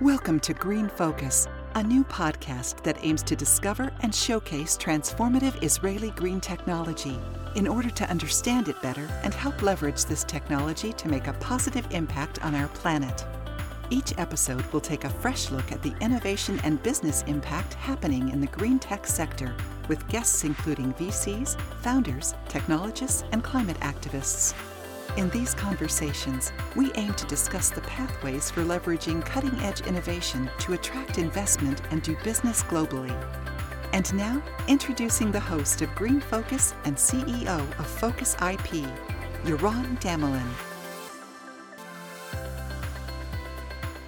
Welcome to Green Focus, a new podcast that aims to discover and showcase transformative Israeli green technology in order to understand it better and help leverage this technology to make a positive impact on our planet. Each episode will take a fresh look at the innovation and business impact happening in the green tech sector, with guests including VCs, founders, technologists, and climate activists. In these conversations, we aim to discuss the pathways for leveraging cutting edge innovation to attract investment and do business globally. And now, introducing the host of Green Focus and CEO of Focus IP, Yaron Damelin.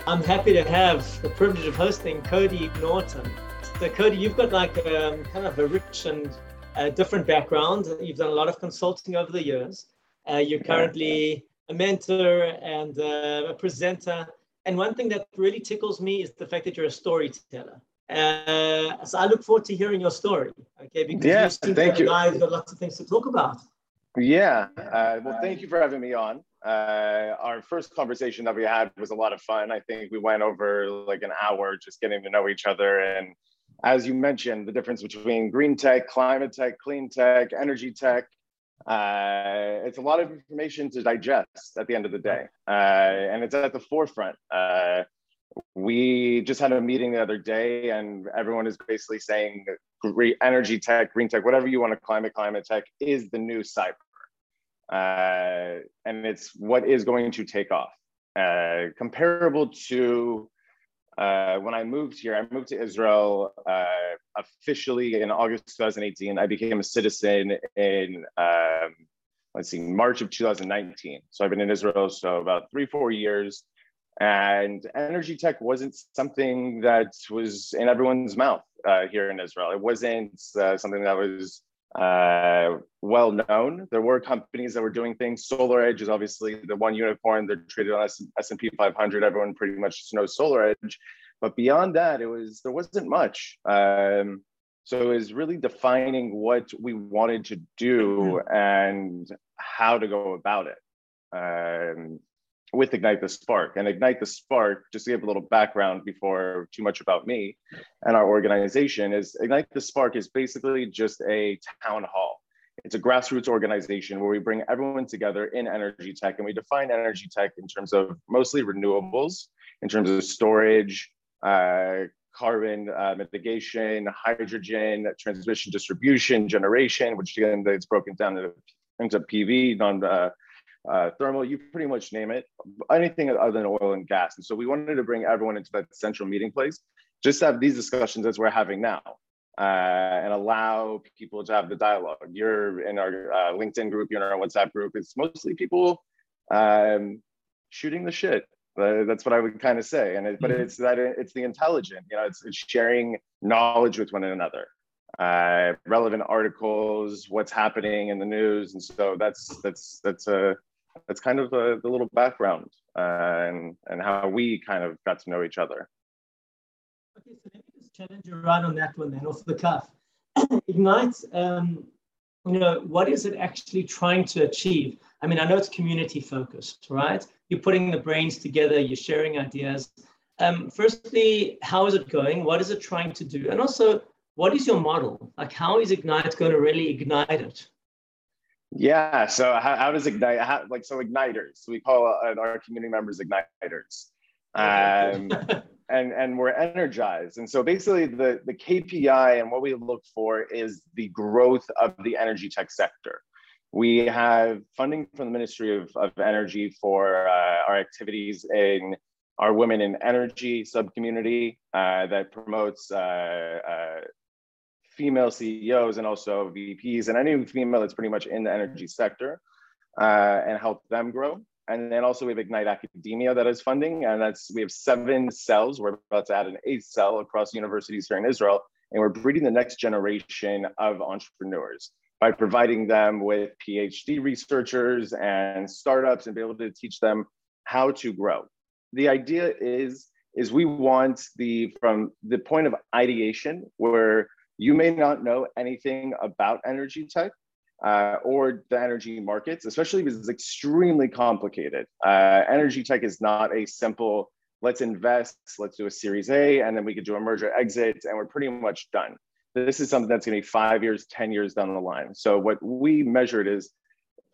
I'm happy to have the privilege of hosting Cody Norton. So, Cody, you've got like um, kind of a rich and uh, different background. You've done a lot of consulting over the years. Uh, you're currently a mentor and uh, a presenter. And one thing that really tickles me is the fact that you're a storyteller. Uh, so I look forward to hearing your story. Okay, because yeah, you seem thank you. guys got lots of things to talk about. Yeah. Uh, well, thank you for having me on. Uh, our first conversation that we had was a lot of fun. I think we went over like an hour just getting to know each other. And as you mentioned, the difference between green tech, climate tech, clean tech, energy tech. Uh, it's a lot of information to digest at the end of the day. Uh, and it's at the forefront. Uh, we just had a meeting the other day, and everyone is basically saying green energy tech, green tech, whatever you want to climate, climate tech is the new cyber. Uh, and it's what is going to take off. Uh, comparable to uh, when I moved here, I moved to Israel uh, officially in August 2018. I became a citizen in, um, let's see, March of 2019. So I've been in Israel so about three, four years. And energy tech wasn't something that was in everyone's mouth uh, here in Israel. It wasn't uh, something that was uh, well known. There were companies that were doing things. SolarEdge is obviously the one unicorn. They're traded on S and P 500. Everyone pretty much knows SolarEdge, but beyond that, it was there wasn't much. Um, so it was really defining what we wanted to do and how to go about it. Um, with Ignite the Spark. And Ignite the Spark, just to give a little background before too much about me and our organization, is Ignite the Spark is basically just a town hall. It's a grassroots organization where we bring everyone together in energy tech and we define energy tech in terms of mostly renewables, in terms of storage, uh, carbon uh, mitigation, hydrogen, transmission, distribution, generation, which again, it's broken down into, into PV, non uh, uh, thermal, you pretty much name it, anything other than oil and gas. And so we wanted to bring everyone into that central meeting place, just have these discussions as we're having now, uh, and allow people to have the dialogue. You're in our uh, LinkedIn group, you're in our WhatsApp group. It's mostly people um, shooting the shit. Uh, that's what I would kind of say. And it, but Mhm. it's that it's the intelligent, you know, it's, it's sharing knowledge with one another uh, relevant articles, what's happening in the news, and so that's that's that's a that's kind of the, the little background uh, and and how we kind of got to know each other. Okay, so let me just challenge you right on that one then, off the cuff. Ignite, um, you know, what is it actually trying to achieve? I mean, I know it's community focused, right? You're putting the brains together, you're sharing ideas. Um, firstly, how is it going? What is it trying to do? And also, what is your model? Like, how is Ignite going to really ignite it? Yeah. So how, how does ignite? How, like so igniters. We call uh, our community members igniters. Um, and and we're energized. And so basically the the KPI and what we look for is the growth of the energy tech sector. We have funding from the Ministry of, of Energy for uh, our activities in our Women in Energy subcommunity uh, that promotes uh, uh, female CEOs and also VPs and any female that's pretty much in the energy sector uh, and help them grow. And then also we have Ignite Academia that is funding, and that's we have seven cells. We're about to add an eighth cell across universities here in Israel, and we're breeding the next generation of entrepreneurs by providing them with PhD researchers and startups and be able to teach them how to grow. The idea is is we want the from the point of ideation where you may not know anything about energy tech uh, or the energy markets, especially because it's extremely complicated. Uh, energy tech is not a simple let's invest, let's do a series A, and then we could do a merger exit, and we're pretty much done. This is something that's gonna be five years, 10 years down the line. So what we measured is,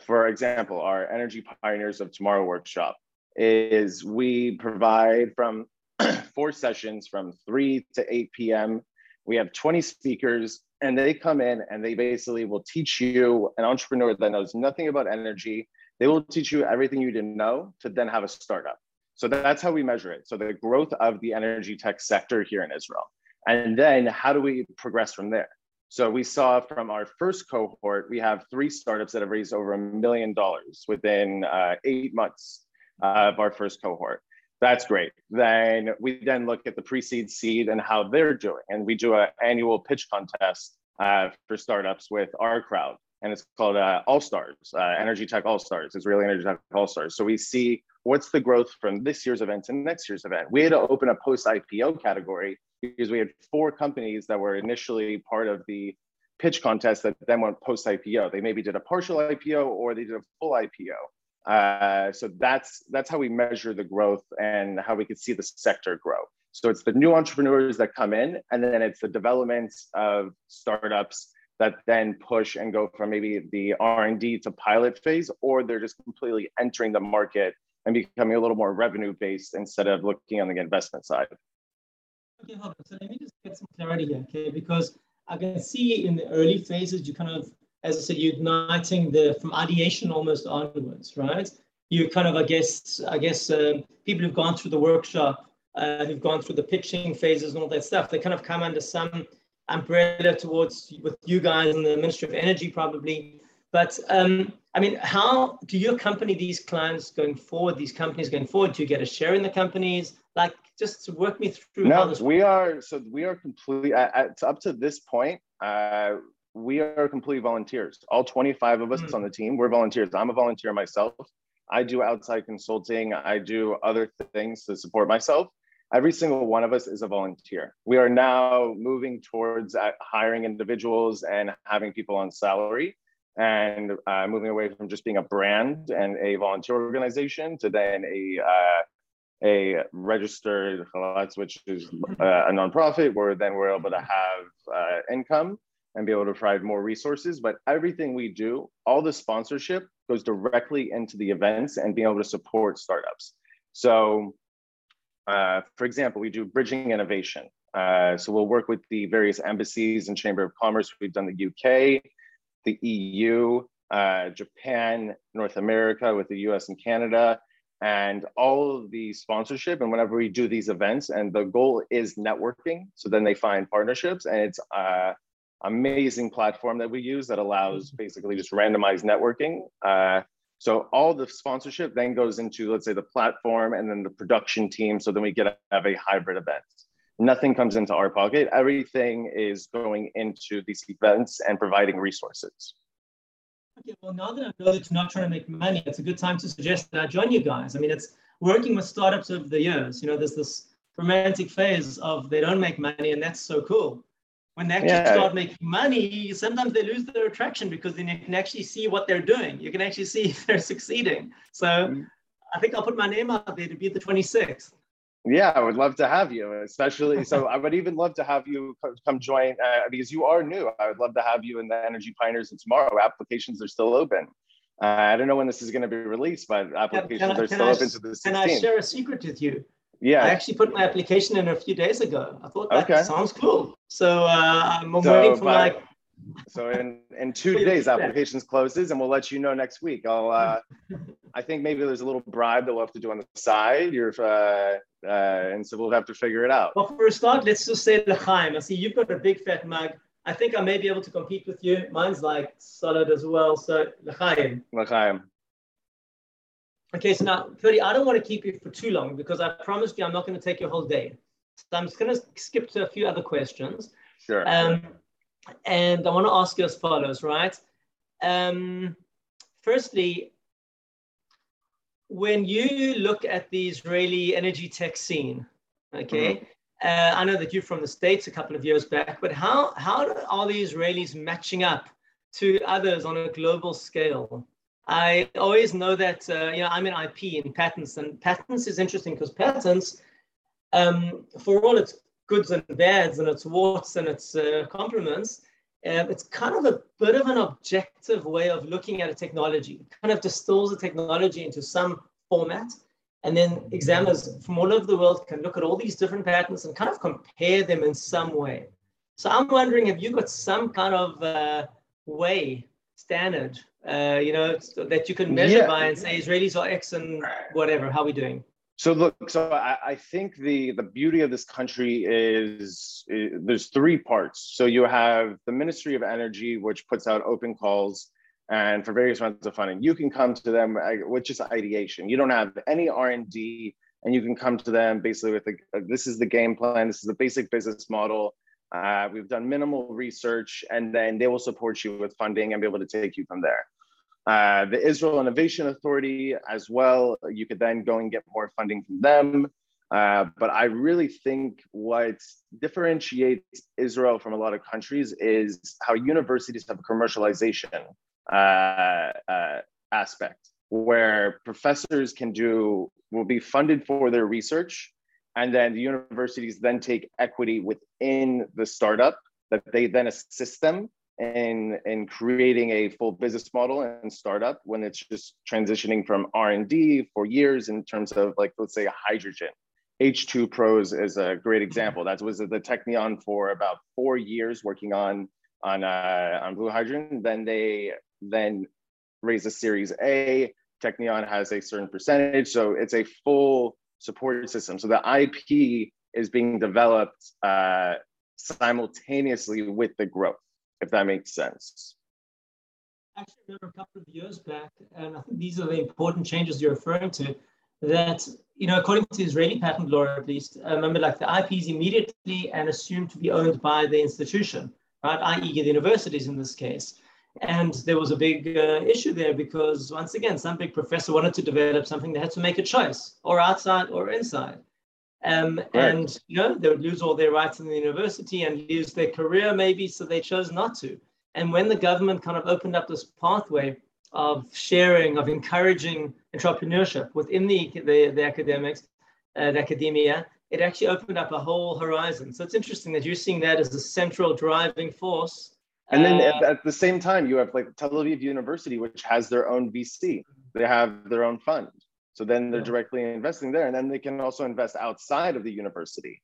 for example, our Energy Pioneers of Tomorrow workshop is we provide from four sessions from 3 to 8 p.m. We have 20 speakers, and they come in and they basically will teach you an entrepreneur that knows nothing about energy. They will teach you everything you didn't know to then have a startup. So that's how we measure it. So the growth of the energy tech sector here in Israel. And then how do we progress from there? So we saw from our first cohort, we have three startups that have raised over a million dollars within uh, eight months of our first cohort. That's great. Then we then look at the pre-seed seed and how they're doing. And we do an annual pitch contest uh, for startups with our crowd. And it's called uh, All Stars, uh, Energy Tech All Stars, Israeli Energy Tech All Stars. So we see what's the growth from this year's event to next year's event. We had to open a post IPO category because we had four companies that were initially part of the pitch contest that then went post IPO. They maybe did a partial IPO or they did a full IPO. Uh, so that's that's how we measure the growth and how we could see the sector grow. So it's the new entrepreneurs that come in, and then it's the development of startups that then push and go from maybe the R&D to pilot phase, or they're just completely entering the market and becoming a little more revenue based instead of looking on the investment side. Okay, hold on. So let me just get some clarity here, okay? Because I can see in the early phases you kind of as I said, you're igniting the from ideation almost onwards, right? You kind of, I guess, I guess uh, people who've gone through the workshop, uh, who've gone through the pitching phases and all that stuff, they kind of come under some umbrella towards with you guys in the Ministry of Energy, probably. But um, I mean, how do you accompany these clients going forward? These companies going forward? Do you get a share in the companies? Like, just to work me through. No, we are. So we are completely at, up to this point. Uh, we are completely volunteers. All 25 of us mm. on the team, we're volunteers. I'm a volunteer myself. I do outside consulting. I do other things to support myself. Every single one of us is a volunteer. We are now moving towards uh, hiring individuals and having people on salary and uh, moving away from just being a brand and a volunteer organization to then a uh, a registered which is uh, a nonprofit where then we're able to have uh, income and be able to provide more resources. But everything we do, all the sponsorship goes directly into the events and being able to support startups. So, uh, for example, we do bridging innovation. Uh, so we'll work with the various embassies and Chamber of Commerce. We've done the UK, the EU, uh, Japan, North America with the US and Canada, and all of the sponsorship. And whenever we do these events, and the goal is networking. So then they find partnerships, and it's uh, amazing platform that we use that allows mm-hmm. basically just randomized networking. Uh, so all the sponsorship then goes into, let's say, the platform and then the production team. So then we get to have a hybrid event. Nothing comes into our pocket. Everything is going into these events and providing resources. Okay, well, now that I know you're not trying to make money, it's a good time to suggest that I join you guys. I mean, it's working with startups over the years. You know, there's this romantic phase of they don't make money, and that's so cool when they actually yeah. start making money, sometimes they lose their attraction because then you can actually see what they're doing. You can actually see if they're succeeding. So mm. I think I'll put my name out there to be the 26th. Yeah, I would love to have you, especially. so I would even love to have you come join uh, because you are new. I would love to have you in the Energy Pioneers and tomorrow. Applications are still open. Uh, I don't know when this is going to be released, but applications can, can are still I, open to the 16th. Can I share a secret with you? Yeah. I actually put my application in a few days ago. I thought that okay. sounds cool. So uh, I'm so waiting for my. So in in two days, applications closes, and we'll let you know next week. I'll. Uh, I think maybe there's a little bribe that we'll have to do on the side. You're. Uh, uh, and so we'll have to figure it out. Well, for a start, let's just say l'chaim. I see you've got a big fat mug. I think I may be able to compete with you. Mine's like solid as well. So l'chaim. L'chaim. Okay, so now, Cody, I don't want to keep you for too long because I promised you I'm not going to take your whole day. So I'm just going to skip to a few other questions. Sure. Um, and I want to ask you as follows, right? Um, firstly, when you look at the Israeli energy tech scene, okay, mm-hmm. uh, I know that you're from the States a couple of years back, but how, how are the Israelis matching up to others on a global scale? I always know that, uh, you know, I'm in IP in patents, and patents is interesting because patents um, for all its goods and bads and its warts and its uh, compliments, uh, it's kind of a bit of an objective way of looking at a technology. It kind of distills the technology into some format, and then examiners from all over the world can look at all these different patents and kind of compare them in some way. So I'm wondering, have you got some kind of uh, way, standard, uh, you know, that you can measure yeah. by and say Israelis are X and whatever, how are we doing? So look, so I, I, think the the beauty of this country is, is, there's three parts. So you have the Ministry of Energy, which puts out open calls and for various rounds of funding. You can come to them with just ideation. You don't have any R and D, and you can come to them basically with the this is the game plan. This is the basic business model. Uh, we've done minimal research, and then they will support you with funding and be able to take you from there. Uh, the Israel Innovation Authority as well. You could then go and get more funding from them. Uh, but I really think what differentiates Israel from a lot of countries is how universities have a commercialization uh, uh, aspect, where professors can do will be funded for their research, and then the universities then take equity within the startup that they then assist them in in creating a full business model and startup when it's just transitioning from r&d for years in terms of like let's say a hydrogen. H2Pro's is a great example. That was the technion for about four years working on on uh, on blue hydrogen. Then they then raise a series a. Technion has a certain percentage. So it's a full support system so the ip is being developed uh, simultaneously with the growth if that makes sense. Actually, I remember a couple of years back, and I think these are the important changes you're referring to, that, you know, according to Israeli patent law, at least, I remember like the IP is immediately and assumed to be owned by the institution, right, i.e. the universities in this case. And there was a big uh, issue there because, once again, some big professor wanted to develop something, they had to make a choice, or outside or inside. Um, right. And you know they would lose all their rights in the university and lose their career maybe, so they chose not to. And when the government kind of opened up this pathway of sharing, of encouraging entrepreneurship within the the, the academics, uh, the academia, it actually opened up a whole horizon. So it's interesting that you're seeing that as a central driving force. And then uh, at, at, the same time, you have like Tel Aviv University, which has their own VC. They have their own fund. So then they're directly investing there, and then they can also invest outside of the university.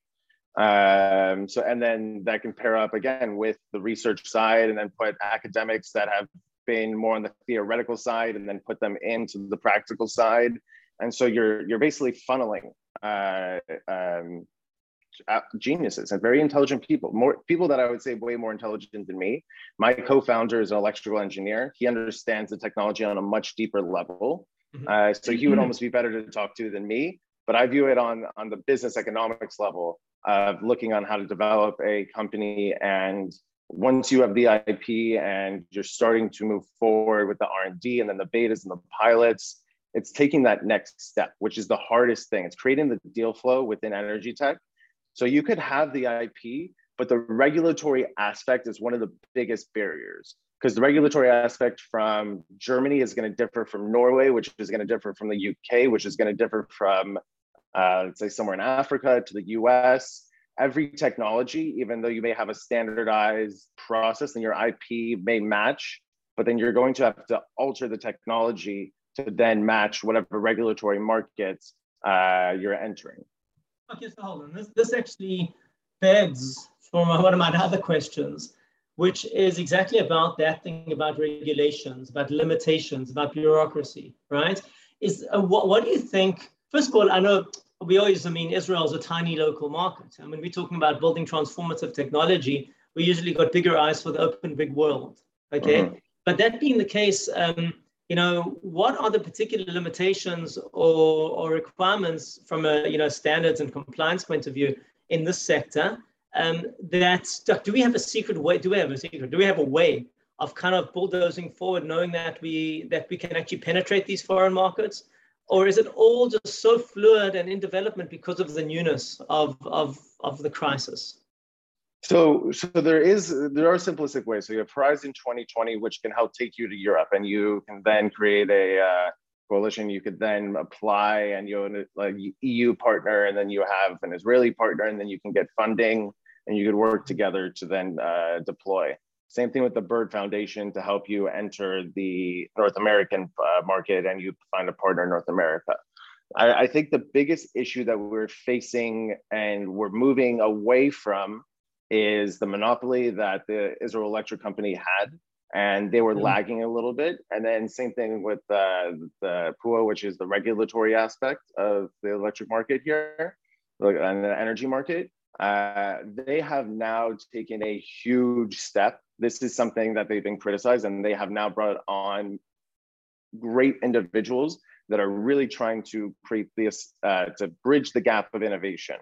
Um, so and then that can pair up again with the research side, and then put academics that have been more on the theoretical side, and then put them into the practical side. And so you're you're basically funneling uh, um, geniuses and very intelligent people, more people that I would say way more intelligent than me. My co-founder is an electrical engineer. He understands the technology on a much deeper level. Mm-hmm. Uh, so he would almost be better to talk to than me. But I view it on on the business economics level of looking on how to develop a company and once you have the IP and you're starting to move forward with the R&D and then the betas and the pilots, it's taking that next step, which is the hardest thing. It's creating the deal flow within energy tech. So you could have the IP, but the regulatory aspect is one of the biggest barriers because the regulatory aspect from Germany is going to differ from Norway, which is going to differ from the UK, which is going to differ from, uh, let's say, somewhere in Africa to the US. Every technology, even though you may have a standardized process and your IP may match, but then you're going to have to alter the technology to then match whatever regulatory markets uh, you're entering. Okay, so hold on. This, this actually begs for one of my other questions which is exactly about that thing about regulations, about limitations, about bureaucracy, right? Is uh, what, what do you think? First of all, I know we always, I mean, Israel is a tiny local market. And when we're talking about building transformative technology, we usually got bigger eyes for the open big world, okay? Mm-hmm. But that being the case, um, you know, what are the particular limitations or, or requirements from a, you know, standards and compliance point of view in this sector? um, that do we have a secret way? Do we have a secret? Do we have a way of kind of bulldozing forward, knowing that we that we can actually penetrate these foreign markets, or is it all just so fluid and in development because of the newness of of of the crisis? So, so there is there are simplistic ways. So you have Horizon 2020, which can help take you to Europe, and you can then create a uh, coalition, you could then apply and you're like EU partner, and then you have an Israeli partner, and then you can get funding and you could work together to then uh, deploy. Same thing with the Bird Foundation to help you enter the North American uh, market and you find a partner in North America. I, I think the biggest issue that we're facing and we're moving away from is the monopoly that the Israel Electric Company had and they were mm-hmm. lagging a little bit. And then same thing with uh, the PUA, which is the regulatory aspect of the electric market here, and the energy market. Uh, they have now taken a huge step. This is something that they've been criticized, and they have now brought on great individuals that are really trying to create this uh, to bridge the gap of innovation,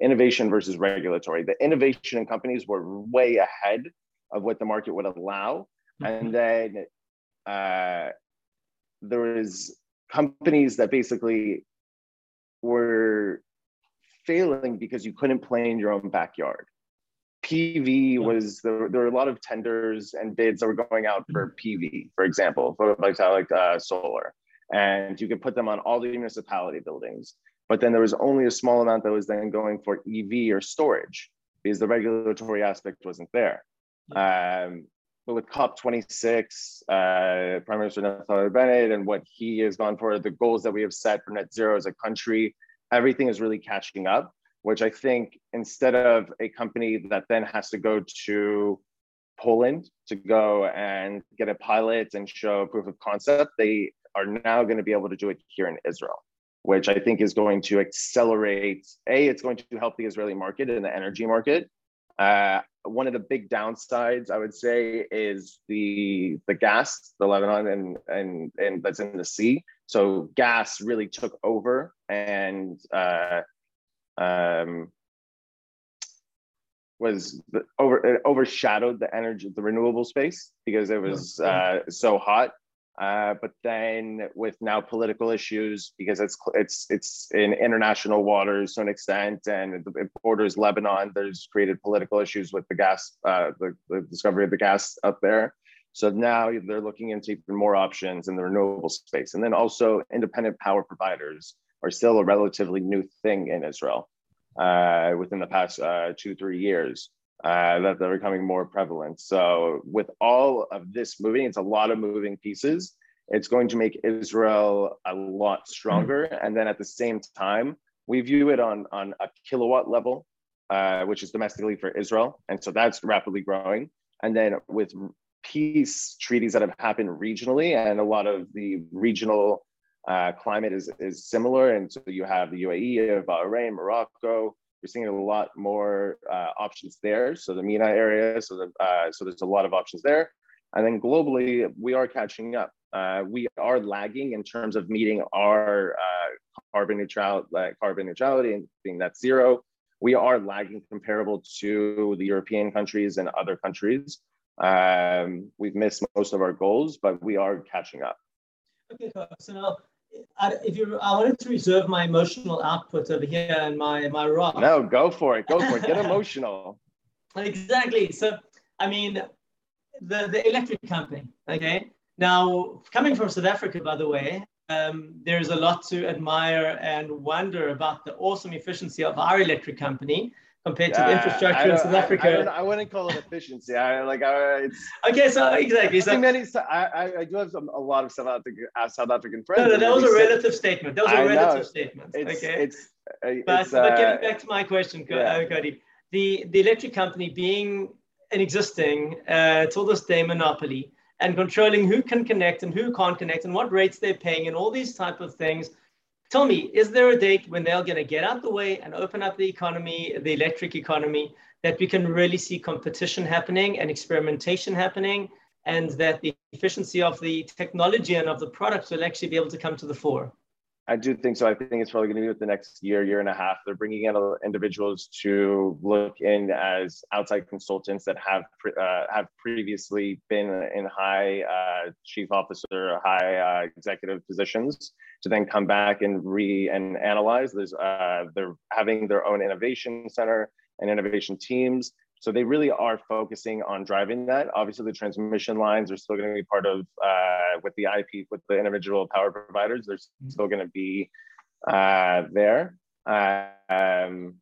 innovation versus regulatory. The innovation in companies were way ahead of what the market would allow, and then uh, there was companies that basically were failing because you couldn't play in your own backyard. PV was there, there were a lot of tenders and bids that were going out for PV, for example, photovoltaic uh, solar, and you could put them on all the municipality buildings. But then there was only a small amount that was then going for EV or storage because the regulatory aspect wasn't there. Um, but with COP26, uh, Prime Minister Naftali Bennett and what he has gone for, the goals that we have set for net zero as a country, everything is really catching up, which I think instead of a company that then has to go to Poland to go and get a pilot and show proof of concept, they are now going to be able to do it here in Israel, which I think is going to accelerate. A, it's going to help the Israeli market and the energy market. Uh, one of the big downsides I would say is the the gas, the Lebanon and and and that's in the sea. So gas really took over and uh, um, was over it overshadowed the energy the renewable space because it was uh, so hot uh, but then with now political issues, because it's it's it's in international waters to an extent, and it borders Lebanon, there's created political issues with the gas, uh, the, the discovery of the gas up there. So now they're looking into even more options in the renewable space, and then also independent power providers are still a relatively new thing in Israel uh, within the past uh, two three years uh, that they're becoming more prevalent. So with all of this moving, it's a lot of moving pieces. It's going to make Israel a lot stronger. Mm-hmm. And then at the same time, we view it on, on a kilowatt level, uh, which is domestically for Israel. And so that's rapidly growing. And then with peace treaties that have happened regionally, and a lot of the regional uh, climate is, is similar. And so you have the UAE, Bahrain, Morocco, we're seeing a lot more uh, options there. So the MENA area, so the, uh, so there's a lot of options there. And then globally, we are catching up. Uh, we are lagging in terms of meeting our uh, carbon neutrality, carbon neutrality and being net zero. We are lagging comparable to the European countries and other countries. Um, we've missed most of our goals, but we are catching up. Okay, so now I, if you, I wanted to reserve my emotional output over here and my my rock. No, go for it. Go for it. Get emotional. exactly. So, I mean, the the electric company. Okay. Now, coming from South Africa, by the way, um, there's a lot to admire and wonder about the awesome efficiency of our electric company compared to the infrastructure in South Africa. I, I, wouldn't call it efficiency. I like I, it's okay. So exactly. So many. I, I do have some, a lot of South African uh, South African friends. No, no, that was a relative statement. That was a relative statement. It's, okay. It's, uh, but, it's, but getting uh, back to my question, yeah. Cody, the the electric company being an existing uh, till this day monopoly and controlling who can connect and who can't connect and what rates they're paying and all these type of things tell me, is there a date when they're going to get out the way and open up the economy, the electric economy, that we can really see competition happening and experimentation happening, and that the efficiency of the technology and of the products will actually be able to come to the fore? I do think so. I think it's probably going to be with the next year, year and a half. They're bringing in individuals to look in as outside consultants that have uh, have previously been in high uh, chief officer, high uh, executive positions, to then come back and re and analyze. There's uh, they're having their own innovation center and innovation teams. So they really are focusing on driving that. Obviously, the transmission lines are still going to be part of uh, with the IP with the individual power providers. They're mm-hmm. still going to be uh, there. Um,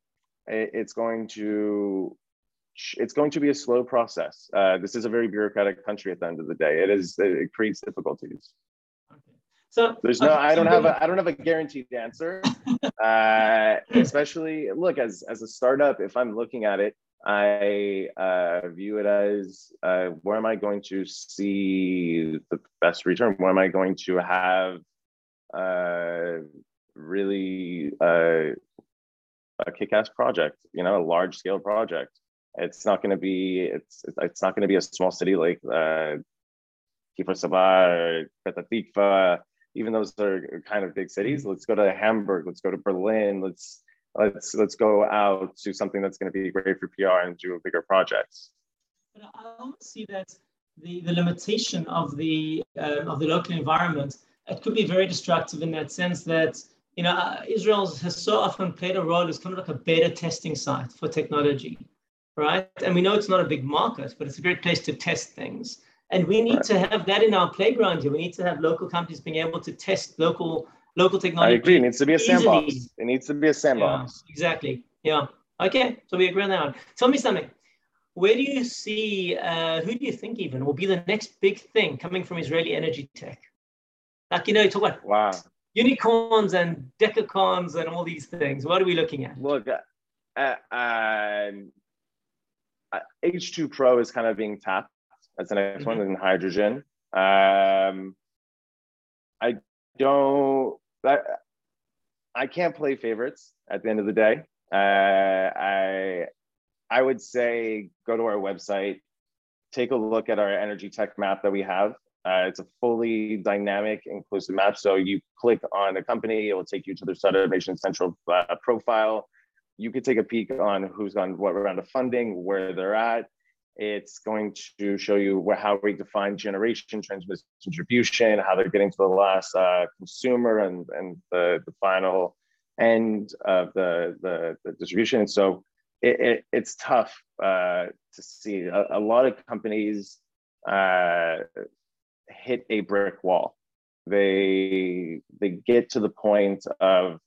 it, it's going to it's going to be a slow process. Uh, this is a very bureaucratic country. At the end of the day, it is it creates difficulties. So there's no, I don't have a, I don't have a guaranteed answer. uh, especially look as as a startup, if I'm looking at it, I uh, view it as uh, where am I going to see the best return? Where am I going to have uh, really uh, a kick-ass project? You know, a large-scale project. It's not going to be it's it's not going to be a small city like uh, Kfar Saba, Petah Even those are kind of big cities. Mm-hmm. Let's go to Hamburg. Let's go to Berlin. Let's let's let's go out to something that's going to be great for PR and do a bigger project. But I almost see that the, the limitation of the uh, of the local environment it could be very destructive in that sense that you know uh, Israel has so often played a role as kind of like a beta testing site for technology, right? And we know it's not a big market, but it's a great place to test things. And we need right. to have that in our playground here. We need to have local companies being able to test local local technology. I agree. It needs to be a sandbox. Easily. It needs to be a sandbox. Yeah, exactly. Yeah. Okay. So we agree on that one. Tell me something. Where do you see, uh, who do you think even will be the next big thing coming from Israeli energy tech? Like, you know, you talk about wow. unicorns and decacorns and all these things. What are we looking at? Look, uh, um, H2 Pro is kind of being tapped as the next mm-hmm. one in hydrogen. Um, I don't I, I can't play favorites at the end of the day. Uh, I I would say go to our website, take a look at our energy tech map that we have. Uh, it's a fully dynamic, inclusive map. So you click on a company, it will take you to their Startup Central uh, profile. You could take a peek on who's on what round of funding, where they're at. It's going to show you where, how we define generation, transmission, distribution, how they're getting to the last uh, consumer and, and the, the final end of the, the, the distribution. So it, it, it's tough uh, to see. A, a, lot of companies uh, hit a brick wall. They, they get to the point of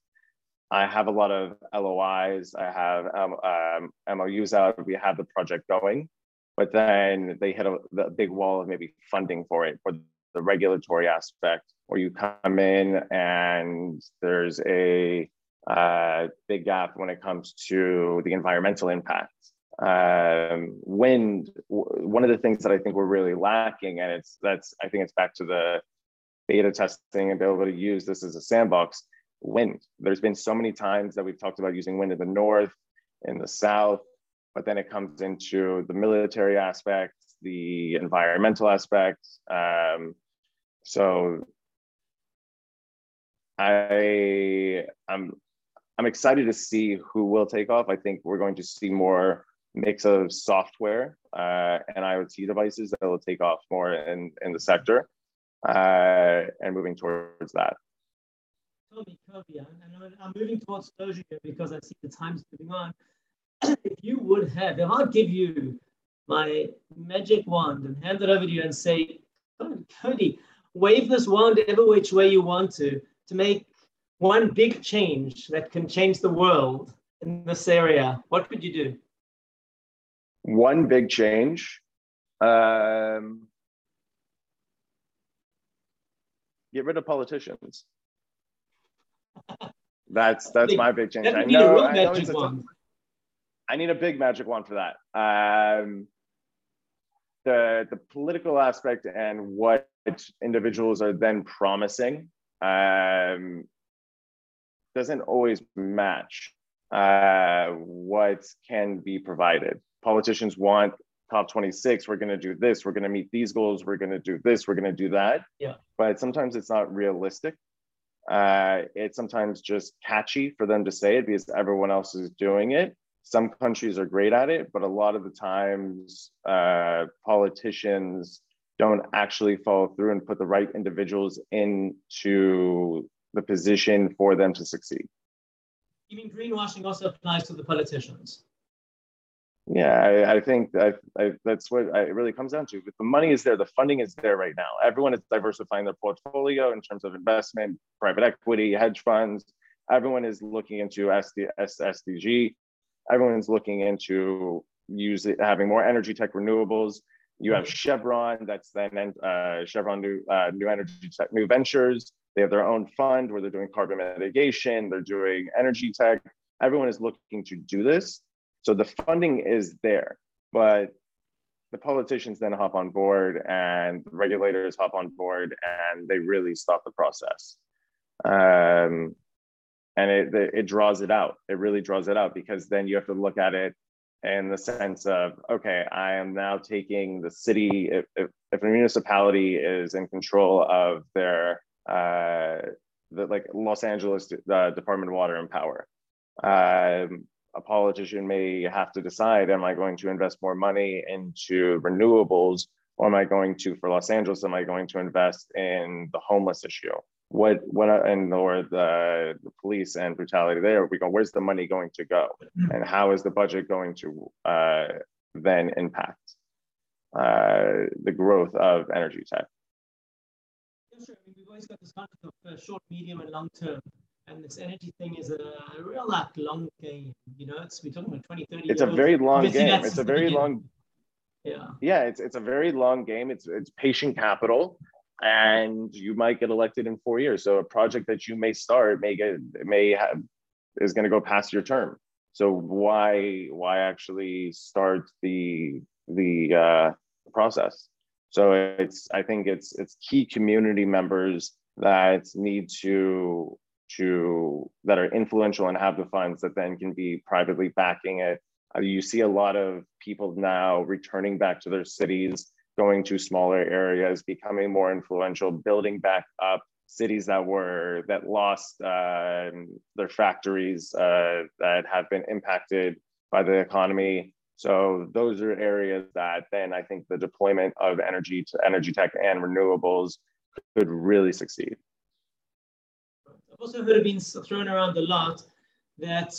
I have a lot of LOIs. I have um, um, MOUs out. We have the project going, but then they hit a, big wall of maybe funding for it for the regulatory aspect, or you come in and there's a uh, big gap when it comes to the environmental impact. Um, wind, one of the things that I think we're really lacking, and it's that's I think it's back to the beta testing and be able to use this as a sandbox. Wind. There's been so many times that we've talked about using wind in the north, in the south, but then it comes into the military aspects, the environmental aspects. Um, so I I'm I'm excited to see who will take off. I think we're going to see more mix of software uh, and IoT devices that will take off more in, in the sector uh, and moving towards that. Cody, Cody, and I'm moving towards closure because I see the time's moving on. If you would have, if I'll give you my magic wand and hand it over to you and say, Cody, wave this wand ever which way you want to, to make one big change that can change the world in this area, what would you do? One big change. Um, get rid of politicians. That's that's my big change. I know, I know it's a, I need a big magic wand for that. Um, the the political aspect and what individuals are then promising um, doesn't always match uh, what can be provided. Politicians want COP 26 we're going to do this we're going to meet these goals we're going to do this we're going to do that yeah but sometimes it's not realistic uh, it's sometimes just catchy for them to say it because everyone else is doing it some countries are great at it, but a lot of the times uh, politicians don't actually follow through and put the right individuals into the position for them to succeed. You mean greenwashing also applies to the politicians? Yeah, I, I think that I, that's what it really comes down to. But the money is there, the funding is there right now. Everyone is diversifying their portfolio in terms of investment, private equity, hedge funds. Everyone is looking into SD, SDG. Everyone's looking into using having more energy tech renewables. You have Chevron, that's then uh, Chevron New uh, New Energy Tech, New Ventures. They have their own fund where they're doing carbon mitigation. They're doing energy tech. Everyone is looking to do this so the funding is there, but the politicians then hop on board and the regulators hop on board and they really stop the process. Um, and it, it draws it out. It really draws it out because then you have to look at it in the sense of, okay, I am now taking the city, if, if, if a municipality is in control of their, uh, the, like Los Angeles uh, Department of Water and Power, um, a politician may have to decide am I going to invest more money into renewables or am I going to, for Los Angeles, am I going to invest in the homeless issue? What, what, and or the, the police and brutality there? We go, where's the money going to go? Mm-hmm. And how is the budget going to uh, then impact uh, the growth of energy tech? Yes, sir. I mean, we've always got this concept of uh, short, medium, and long term and this energy thing is a real like long game you know it's we're talking about 20 30 it's a very long game it's a very long yeah yeah it's, it's a very long game it's it's patient capital and you might get elected in four years. So a project that you may start may get may have is going to go past your term. So why why actually start the the uh process? So it's i think it's it's key community members that need to to that are influential and have the funds that then can be privately backing it. Uh, you see a lot of people now returning back to their cities, going to smaller areas, becoming more influential, building back up cities that were that lost uh, their factories uh, that have been impacted by the economy. So those are areas that then I think the deployment of energy to energy tech and renewables could really succeed I've also heard it being thrown around a lot that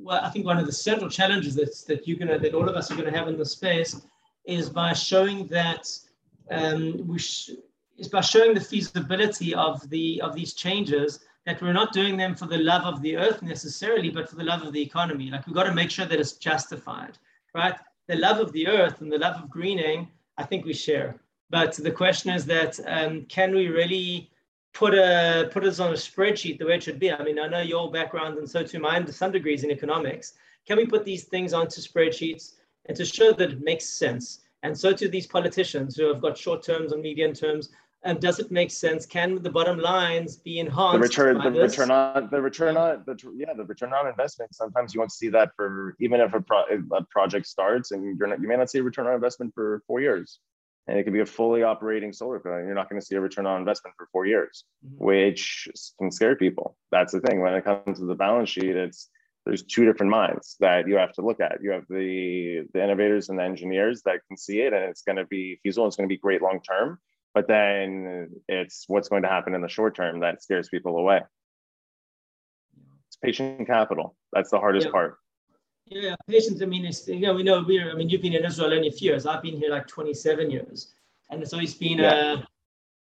well, I think one of the central challenges that, that you're gonna that all of us are gonna have in this space is by showing that um, we sh- is by showing the feasibility of the of these changes that we're not doing them for the love of the earth necessarily, but for the love of the economy. Like we've got to make sure that it's justified, right? The love of the earth and the love of greening, I think we share. But the question is that um, can we really put a put us on a spreadsheet the way it should be. I mean, I know your background and so too mine to some degrees in economics. Can we put these things onto spreadsheets and to show that it makes sense? And so to these politicians who have got short terms and medium terms. And does it make sense? Can the bottom lines be enhanced? The return, the this? return on, the return on, the yeah, the return on investment. Sometimes you won't see that for even if a, pro, a project starts, and you're not, you may not see a return on investment for four years and it could be a fully operating solar plant. You're not going to see a return on investment for four years, mm-hmm. which can scare people. That's the thing. When it comes to the balance sheet, it's there's two different minds that you have to look at. You have the the innovators and the engineers that can see it, and it's going to be feasible. It's going to be great long term. But then it's what's going to happen in the short term that scares people away. It's patient capital. That's the hardest yeah. part. Yeah, patience. I mean, it's you know we know we're. I mean, you've been in Israel only a few years. I've been here like 27 years, and it's always been yeah. a.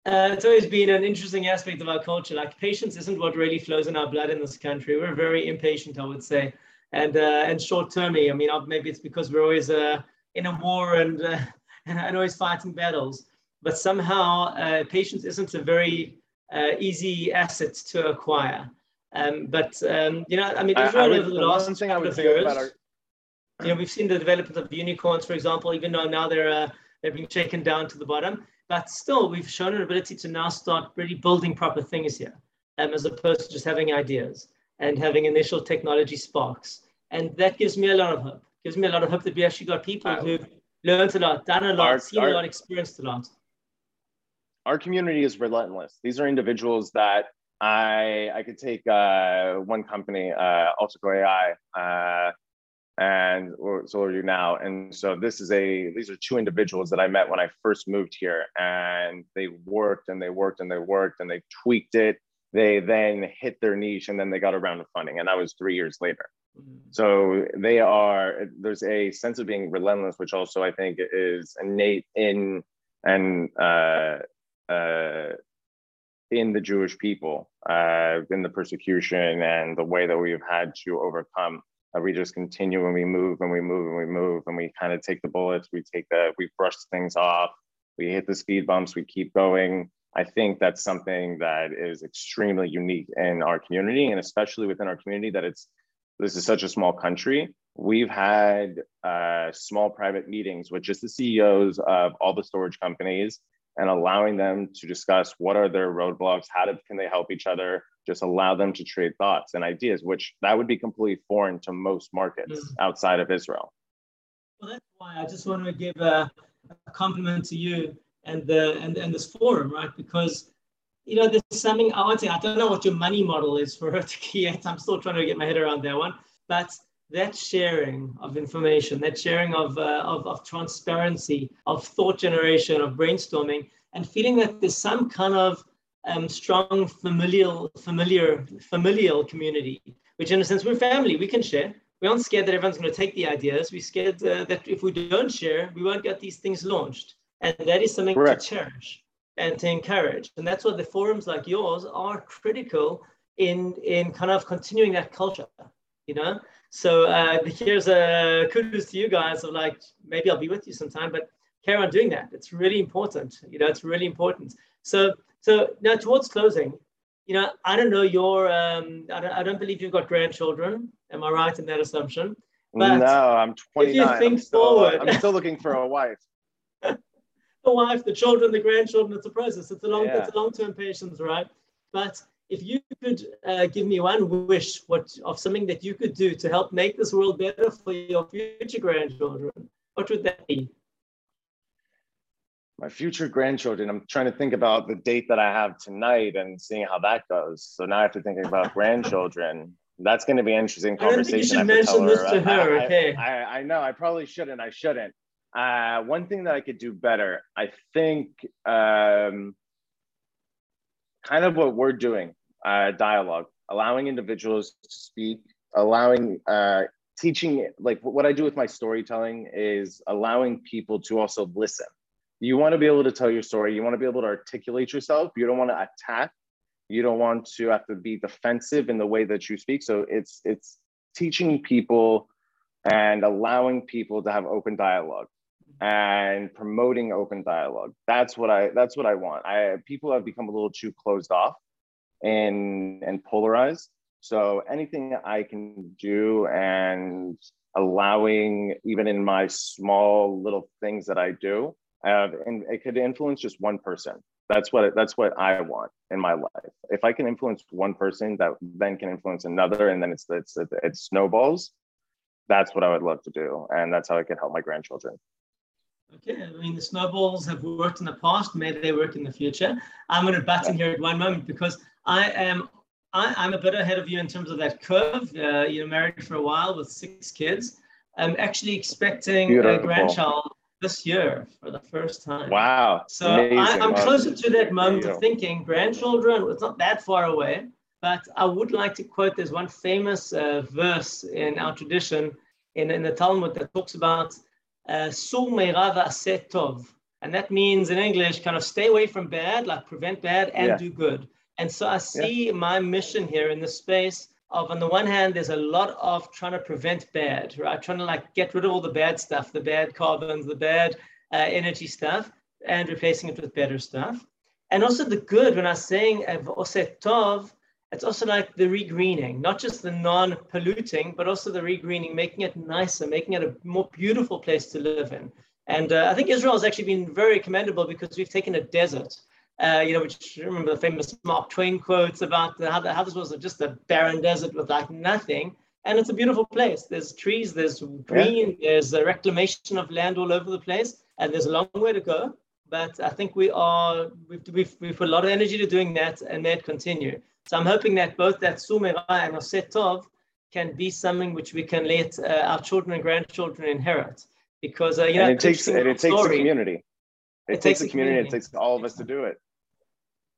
Uh, it's always been an interesting aspect of our culture. Like patience isn't what really flows in our blood in this country. We're very impatient, I would say, and uh, and short-termy. I mean, maybe it's because we're always uh, in a war and, uh, and always fighting battles. But somehow, uh, patience isn't a very uh, easy asset to acquire. Um, but um, you know, I mean, Israel would, over the last thing couple of years, our... you know, we've seen the development of unicorns, for example, even though now they're uh, they're being shaken down to the bottom. But still, we've shown an ability to now start really building proper things here, um, as opposed to just having ideas and having initial technology sparks. And that gives me a lot of hope. Gives me a lot of hope that we actually got people who've learned a lot, done a lot, our, seen our, a lot, experienced a lot. Our community is relentless. These are individuals that I I could take uh, one company, uh, Altico AI, uh, and so are you now. And so this is a these are two individuals that I met when I first moved here, and they worked and they worked and they worked and they tweaked it they then hit their niche and then they got a round of funding and that was three years later mm-hmm. so they are there's a sense of being relentless which also i think is innate in and uh, uh, in the jewish people uh, in the persecution and the way that we've had to overcome uh, we just continue and we move and we move and we move and we kind of take the bullets we take the we brush things off we hit the speed bumps we keep going I think that's something that is extremely unique in our community, and especially within our community that it's this is such a small country. We've had uh, small private meetings with just the CEOs of all the storage companies and allowing them to discuss what are their roadblocks, how to, can they help each other, just allow them to trade thoughts and ideas, which that would be completely foreign to most markets mm. outside of Israel. Well, that's why I just want to give a, a compliment to you and the and, and this forum, right? Because you know, there's something I want to say. I don't know what your money model is for Hertiki yet. I'm still trying to get my head around that one. But that sharing of information, that sharing of, uh, of, of transparency, of thought generation, of brainstorming, and feeling that there's some kind of um, strong familial, familiar, familial community, which in a sense we're family. We can share. We aren't scared that everyone's going to take the ideas. We're scared uh, that if we don't share, we won't get these things launched. And that is something Correct. to cherish and to encourage. And that's what the forums like yours are critical in, in kind of continuing that culture, you know? So uh, here's a kudos to you guys of like, maybe I'll be with you sometime, but carry on doing that. It's really important. You know, it's really important. So, so now towards closing, you know, I don't know your, um, I, don't, I don't believe you've got grandchildren. Am I right in that assumption? But no, I'm 29. If you think I'm still, forward, I'm still looking for a wife the wife, the children, the grandchildren. It's a process. It's a long, yeah. it's a long-term patience, right? But if you could uh, give me one wish, what of something that you could do to help make this world better for your future grandchildren, what would that be? My future grandchildren. I'm trying to think about the date that I have tonight and seeing how that goes. So now I have to think about grandchildren. That's going to be an interesting conversation. I don't think you should mention this to her. I, okay. I, I, I know. I probably shouldn't. I shouldn't. Uh, one thing that I could do better, I think, um, kind of what we're doing, uh, dialogue, allowing individuals to speak, allowing, uh, teaching, like what I do with my storytelling is allowing people to also listen. You want to be able to tell your story. You want to be able to articulate yourself. You don't want to attack. You don't want to have to be defensive in the way that you speak. So it's it's teaching people and allowing people to have open dialogue and promoting open dialogue. That's what I that's what I want. I people have become a little too closed off and and polarized. So anything I can do and allowing even in my small little things that I do, uh, and it could influence just one person. That's what that's what I want in my life. If I can influence one person, that then can influence another, and then it's it's it, snowballs. That's what I would love to do, and that's how I can help my grandchildren. Okay, I mean, the snowballs have worked in the past, maybe they work in the future. I'm going to butt in here at one moment because I am I, am a bit ahead of you in terms of that curve. Uh, you're married for a while with six kids. I'm actually expecting Beautiful. a grandchild this year for the first time. Wow. So I, am closer to that moment of thinking grandchildren, it's not that far away, but I would like to quote there's one famous uh, verse in our tradition in, in the Talmud that talks about uh, tov. And that means in English, kind of stay away from bad, like prevent bad and yeah. do good. And so I see yeah. my mission here in the space of, on the one hand, there's a lot of trying to prevent bad, right? Trying to like get rid of all the bad stuff, the bad carbons, the bad uh, energy stuff, and replacing it with better stuff. And also the good, when I'm saying tov, it's also like the regreening, not just the non-polluting, but also the regreening, making it nicer, making it a more beautiful place to live in. And uh, I think Israel has actually been very commendable because we've taken a desert, uh, you know, which remember the famous Mark Twain quotes about the, how, the, how this was just a barren desert with like nothing. And it's a beautiful place. There's trees, there's green, yeah. there's a reclamation of land all over the place, and there's a long way to go. But I think we are, we've, we've, we've put a lot of energy to doing that and may it continue. So I'm hoping that both that Sumera and Osetov can be something which we can let uh, our children and grandchildren inherit. Because uh, you know, and it takes it, it takes a community. It, it takes, takes a community. community. It takes all of us to do it.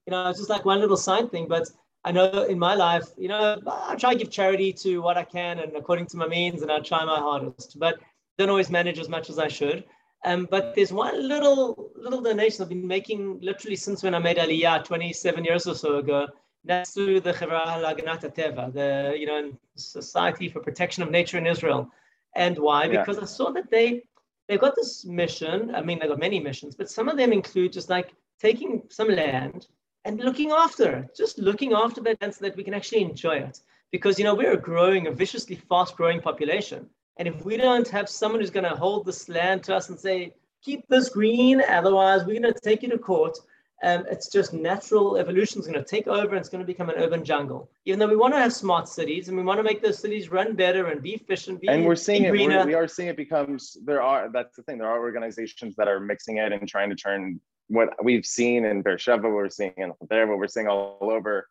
You know, it's just like one little side thing, but I know in my life, you know, I try to give charity to what I can and according to my means, and I try my hardest, but don't always manage as much as I should. Um, but there's one little little donation I've been making literally since when I made Aliyah 27 years or so ago. Through the Chevra Laganat Teva, the you know Society for Protection of Nature in Israel. And why? Yeah. Because I saw that they they've got this mission. I mean, they've got many missions, but some of them include just like taking some land and looking after it, just looking after that land so that we can actually enjoy it. Because you know we're growing a viciously fast-growing population, and if we don't have someone who's going to hold this land to us and say, keep this green, otherwise we're going to take you to court. Um, it's just natural evolution is going to take over and it's going to become an urban jungle. Even though we want to have smart cities and we want to make those cities run better and be efficient, be and we're seeing it. We're, we are seeing it becomes there are that's the thing. There are organizations that are mixing it and trying to turn what we've seen in Beersheba, we're seeing in there, what we're seeing all over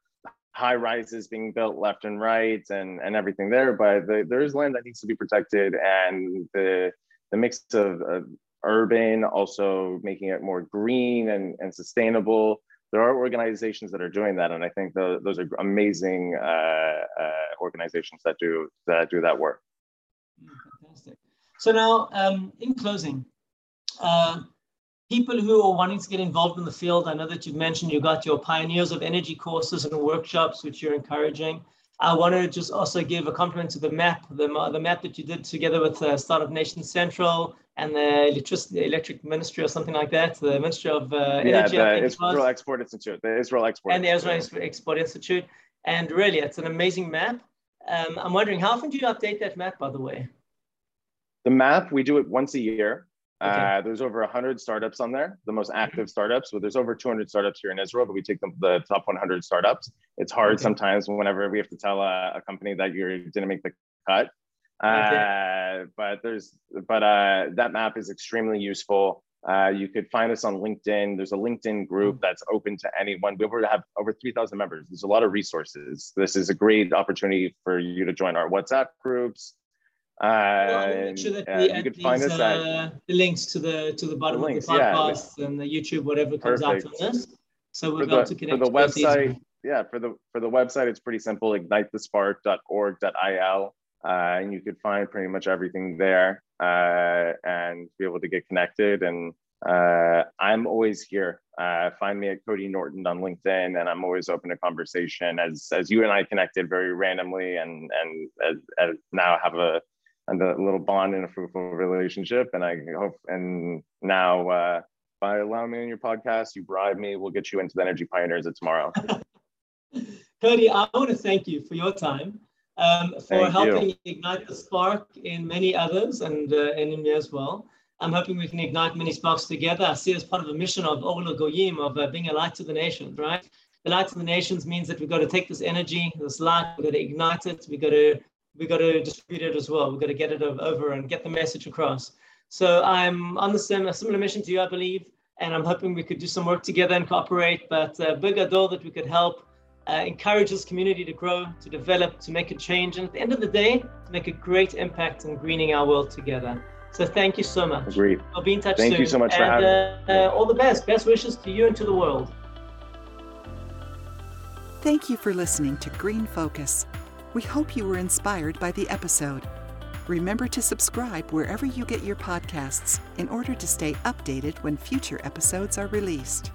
high rises being built left and right and, and everything there, but the, there is land that needs to be protected and the, the mix of, of urban, also making it more green and, and sustainable. There are organizations that are doing that, and I think the, those are amazing uh, uh, organizations that do that do that work. Fantastic. So now, um, in closing, uh, people who are wanting to get involved in the field, I know that you've mentioned you got your Pioneers of Energy courses and workshops, which you're encouraging. I want to just also give a compliment to the map, the, the map that you did together with uh, Startup Nation Central and the Electricity Electric Ministry or something like that, the Ministry of uh, yeah, Energy. Yeah, the Israel Export Institute, the Israel Export and the Israel Export Institute. And really, it's an amazing map. Um, I'm wondering, how often do you update that map, by the way? The map, we do it once a year. Okay. Uh, there's over 100 startups on there, the most active startups. So there's over 200 startups here in Israel, but we take them the top 100 startups. It's hard okay. sometimes whenever we have to tell a, a, company that you didn't make the cut. Okay. Uh, but there's, but uh, that map is extremely useful. Uh, you could find us on LinkedIn. There's a LinkedIn group mm. that's open to anyone. We have over 3,000 members. There's a lot of resources. This is a great opportunity for you to join our WhatsApp groups. Uh, make sure that we add these, uh, the links to the to the bottom the links, of the podcast yeah. and the YouTube, whatever comes Perfect. out from this. So we'll going to connect for the website. Yeah, for the for the website, it's pretty simple. Ignitethespark.org.il, uh, and you could find pretty much everything there uh, and be able to get connected. And uh, I'm always here. Uh, find me at Cody Norton on LinkedIn, and I'm always open to conversation. As as you and I connected very randomly, and and as, as now have a and a little bond in a fruitful relationship. And I hope, and now uh, by allowing me on your podcast, you bribe me, we'll get you into the Energy Pioneers of tomorrow. Cody, I want to thank you for your time, um, for thank helping you. ignite the spark in many others and, uh, and in me as well. I'm hoping we can ignite many sparks together. I see as part of a mission of Or LaGoyim, of uh, being a light to the nations, right? The light to the nations means that we've got to take this energy, this light, we've got to ignite it, we've got to we got to distribute it as well. We've got to get it over and get the message across. So I'm on the same, a similar mission to you, I believe, and I'm hoping we could do some work together and cooperate. But uh, big adore that we could help uh, encourage this community to grow, to develop, to make a change, and at the end of the day, to make a great impact in greening our world together. So thank you so much. Agreed. I'll be in touch thank soon. you so much and, for having uh, me. Uh, all the best. Best wishes to you and to the world. Thank you for listening to Green Focus. We hope you were inspired by the episode. Remember to subscribe wherever you get your podcasts in order to stay updated when future episodes are released.